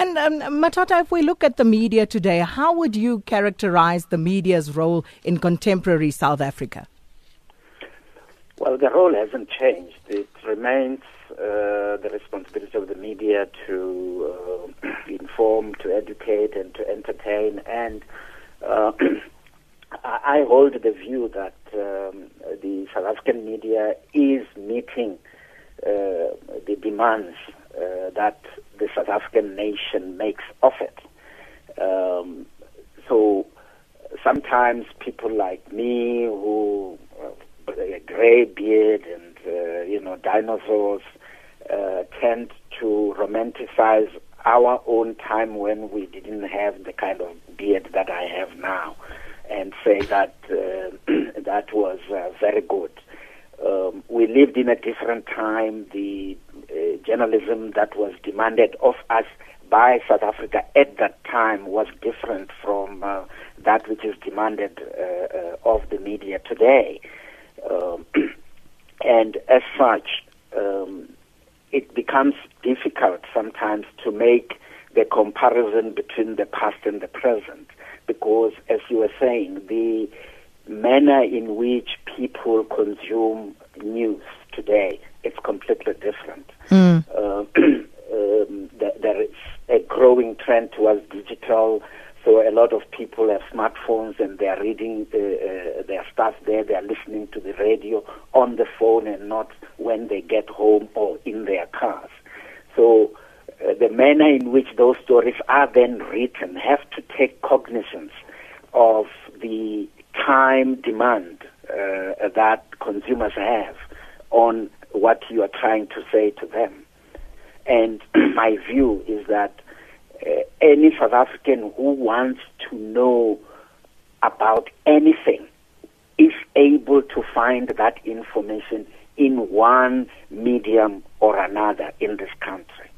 And um, Mathatha, if we look at the media today, how would you characterize the media's role in contemporary South Africa? Well, the role hasn't changed. It remains uh, the responsibility of the media to uh, inform, to educate, and to entertain. And uh, I hold the view that um, the South African media is meeting uh, the demands uh, that the South African nation makes of it. Um, so sometimes people like me who uh, a gray beard and uh, you know dinosaurs uh, tend to romanticize our own time when we didn't have the kind of beard that I have now, and say that uh, that was uh, very good. Um, we lived in a different time. The uh, journalism that was demanded of us by South Africa at that time was different from uh, that which is demanded uh, uh of the media today. Um, and as such, um, it becomes difficult sometimes to make the comparison between the past and the present because, as you were saying, the manner in which people consume news today is completely different. Mm. Uh, um, there is a growing trend towards digital. So a lot of people have smartphones and they are reading uh, uh, their stuff there. They are listening to the radio on the phone and not when they get home or in their cars. So uh, the manner in which those stories are then written have to take cognizance of time demand uh, that consumers have on what you are trying to say to them. And my view is that uh, any South African who wants to know about anything is able to find that information in one medium or another in this country.